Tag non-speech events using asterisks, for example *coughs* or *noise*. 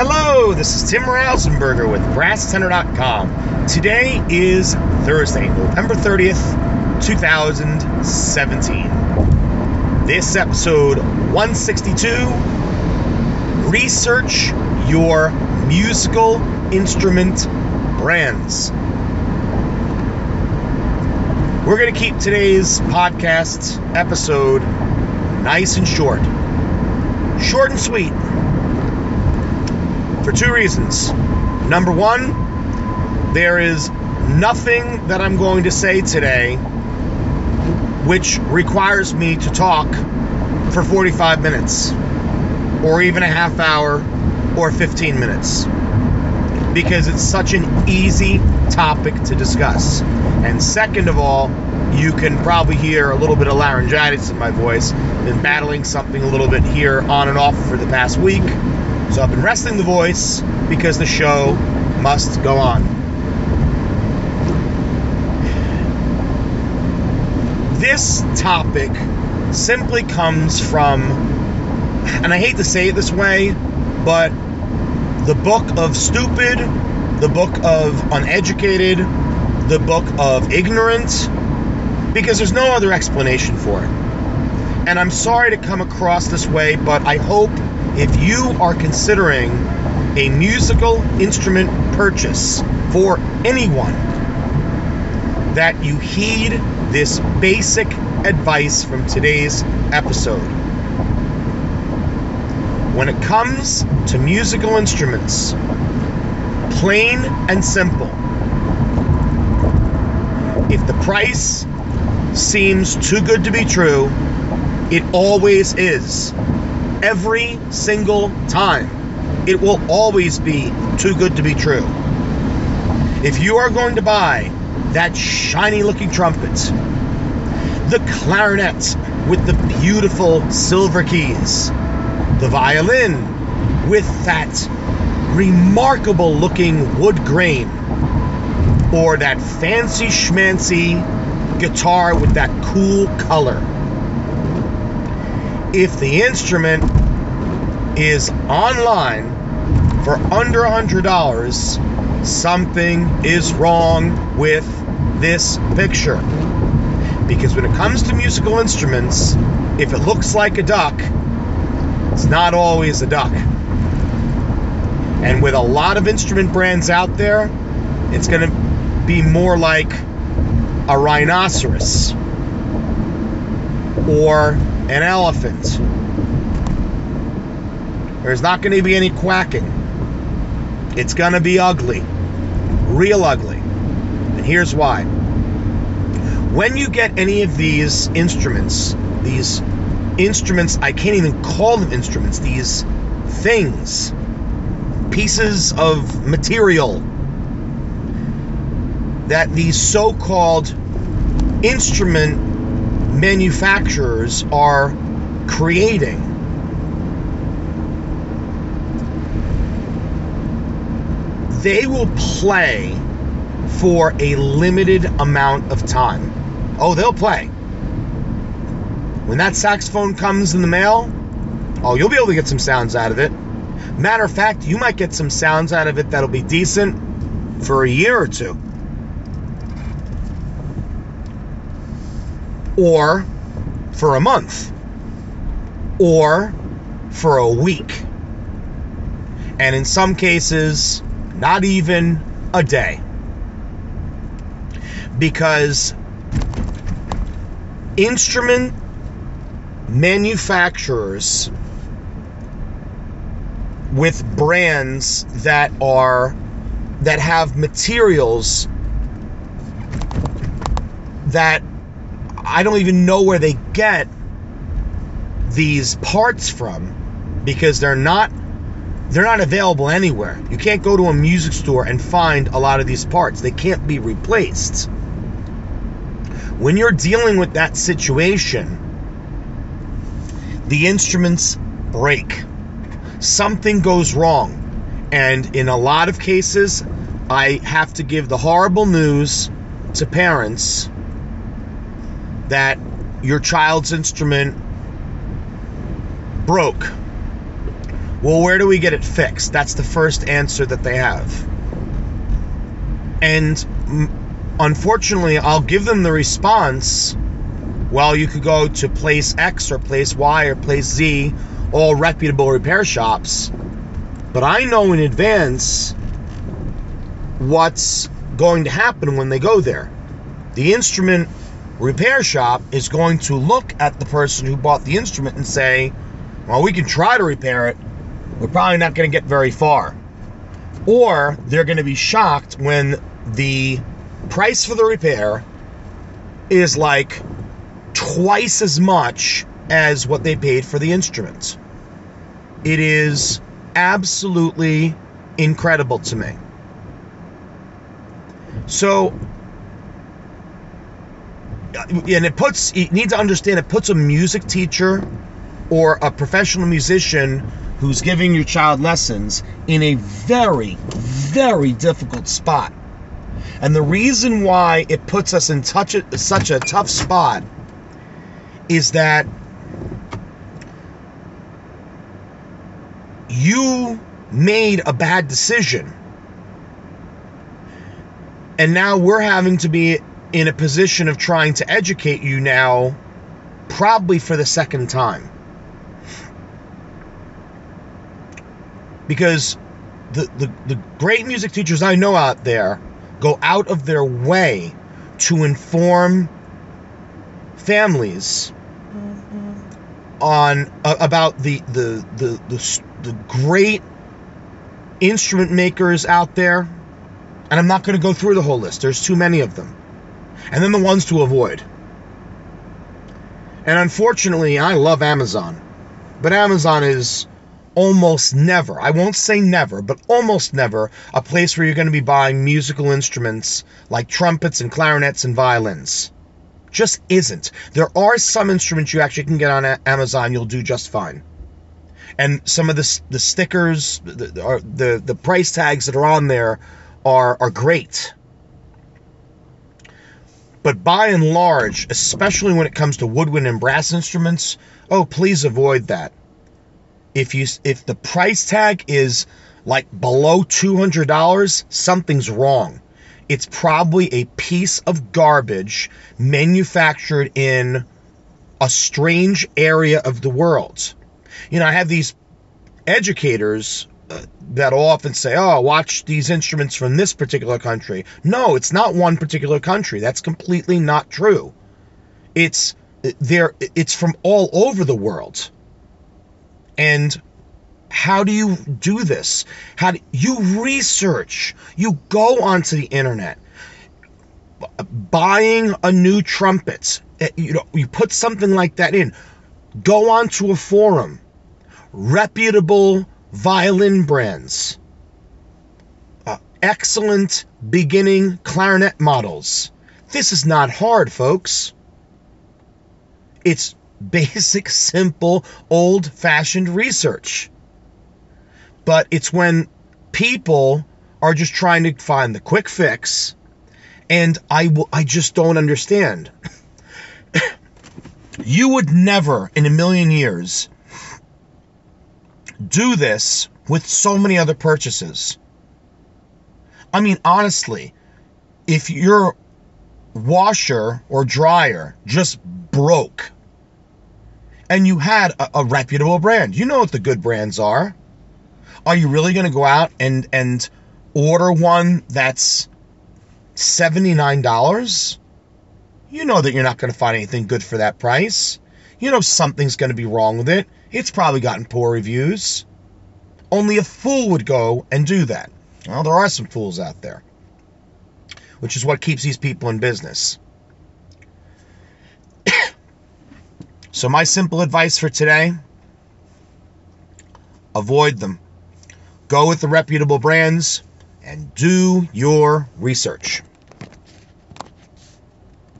Hello, this is Tim Rausenberger with BrassTenor.com. Today is Thursday, November 30th, 2017. This episode 162 Research Your Musical Instrument Brands. We're going to keep today's podcast episode nice and short. Short and sweet for two reasons. Number one, there is nothing that I'm going to say today which requires me to talk for 45 minutes or even a half hour or 15 minutes because it's such an easy topic to discuss. And second of all, you can probably hear a little bit of laryngitis in my voice. Been battling something a little bit here on and off for the past week. So I've been resting the voice because the show must go on. This topic simply comes from, and I hate to say it this way, but the book of stupid, the book of uneducated, the book of ignorant, because there's no other explanation for it. And I'm sorry to come across this way, but I hope if you are considering a musical instrument purchase for anyone, that you heed this basic advice from today's episode. When it comes to musical instruments, plain and simple, if the price seems too good to be true, it always is. Every single time. It will always be too good to be true. If you are going to buy that shiny looking trumpet, the clarinet with the beautiful silver keys, the violin with that remarkable looking wood grain, or that fancy schmancy guitar with that cool color. If the instrument is online for under a $100, something is wrong with this picture. Because when it comes to musical instruments, if it looks like a duck, it's not always a duck. And with a lot of instrument brands out there, it's going to be more like a rhinoceros or an elephant. There's not going to be any quacking. It's going to be ugly. Real ugly. And here's why. When you get any of these instruments, these instruments, I can't even call them instruments, these things, pieces of material that these so called instrument manufacturers are creating. They will play for a limited amount of time. Oh, they'll play. When that saxophone comes in the mail, oh, you'll be able to get some sounds out of it. Matter of fact, you might get some sounds out of it that'll be decent for a year or two. Or for a month or for a week. And in some cases, not even a day. Because instrument manufacturers with brands that are that have materials that I don't even know where they get these parts from because they're not they're not available anywhere. You can't go to a music store and find a lot of these parts. They can't be replaced. When you're dealing with that situation, the instruments break. Something goes wrong. And in a lot of cases, I have to give the horrible news to parents that your child's instrument broke Well, where do we get it fixed? That's the first answer that they have. And unfortunately, I'll give them the response well, you could go to place X or place Y or place Z, all reputable repair shops. But I know in advance what's going to happen when they go there. The instrument repair shop is going to look at the person who bought the instrument and say, well, we can try to repair it. We're probably not going to get very far. Or they're going to be shocked when the price for the repair is like twice as much as what they paid for the instrument. It is absolutely incredible to me. So, and it puts, you need to understand, it puts a music teacher or a professional musician who's giving your child lessons in a very, very difficult spot. And the reason why it puts us in touch, such a tough spot is that you made a bad decision. And now we're having to be in a position of trying to educate you now, probably for the second time. Because the, the, the great music teachers I know out there go out of their way to inform families on uh, about the, the the the the great instrument makers out there, and I'm not going to go through the whole list. There's too many of them, and then the ones to avoid. And unfortunately, I love Amazon, but Amazon is almost never, I won't say never, but almost never, a place where you're going to be buying musical instruments like trumpets and clarinets and violins just isn't. There are some instruments you actually can get on Amazon, you'll do just fine. And some of the, the stickers, the, the, the price tags that are on there are, are great. But by and large, especially when it comes to woodwind and brass instruments, oh, please avoid that. If you if the price tag is like below $200, something's wrong it's probably a piece of garbage manufactured in a strange area of the world. You know, I have these educators uh, that often say, "Oh, watch these instruments from this particular country." No, it's not one particular country. That's completely not true. It's there it's from all over the world. And how do you do this? How do you research? You go onto the internet. Buying a new trumpet, eh, you know, you put something like that in. Go onto a forum. Reputable violin brands. Uh, excellent beginning clarinet models. This is not hard, folks. It's basic, *laughs* simple, old fashioned research but it's when people are just trying to find the quick fix and I will I just don't understand. *coughs* you would never in a million years do this with so many other purchases. I mean honestly, if your washer or dryer just broke and you had a, a reputable brand, you know what the good brands are are you really going to go out and and order one that's $79? You know that you're not going to find anything good for that price. You know something's going to be wrong with it. It's probably gotten poor reviews. Only a fool would go and do that. Well, there are some fools out there, which is what keeps these people in business. *coughs* so, my simple advice for today avoid them. Go with the reputable brands and do your research.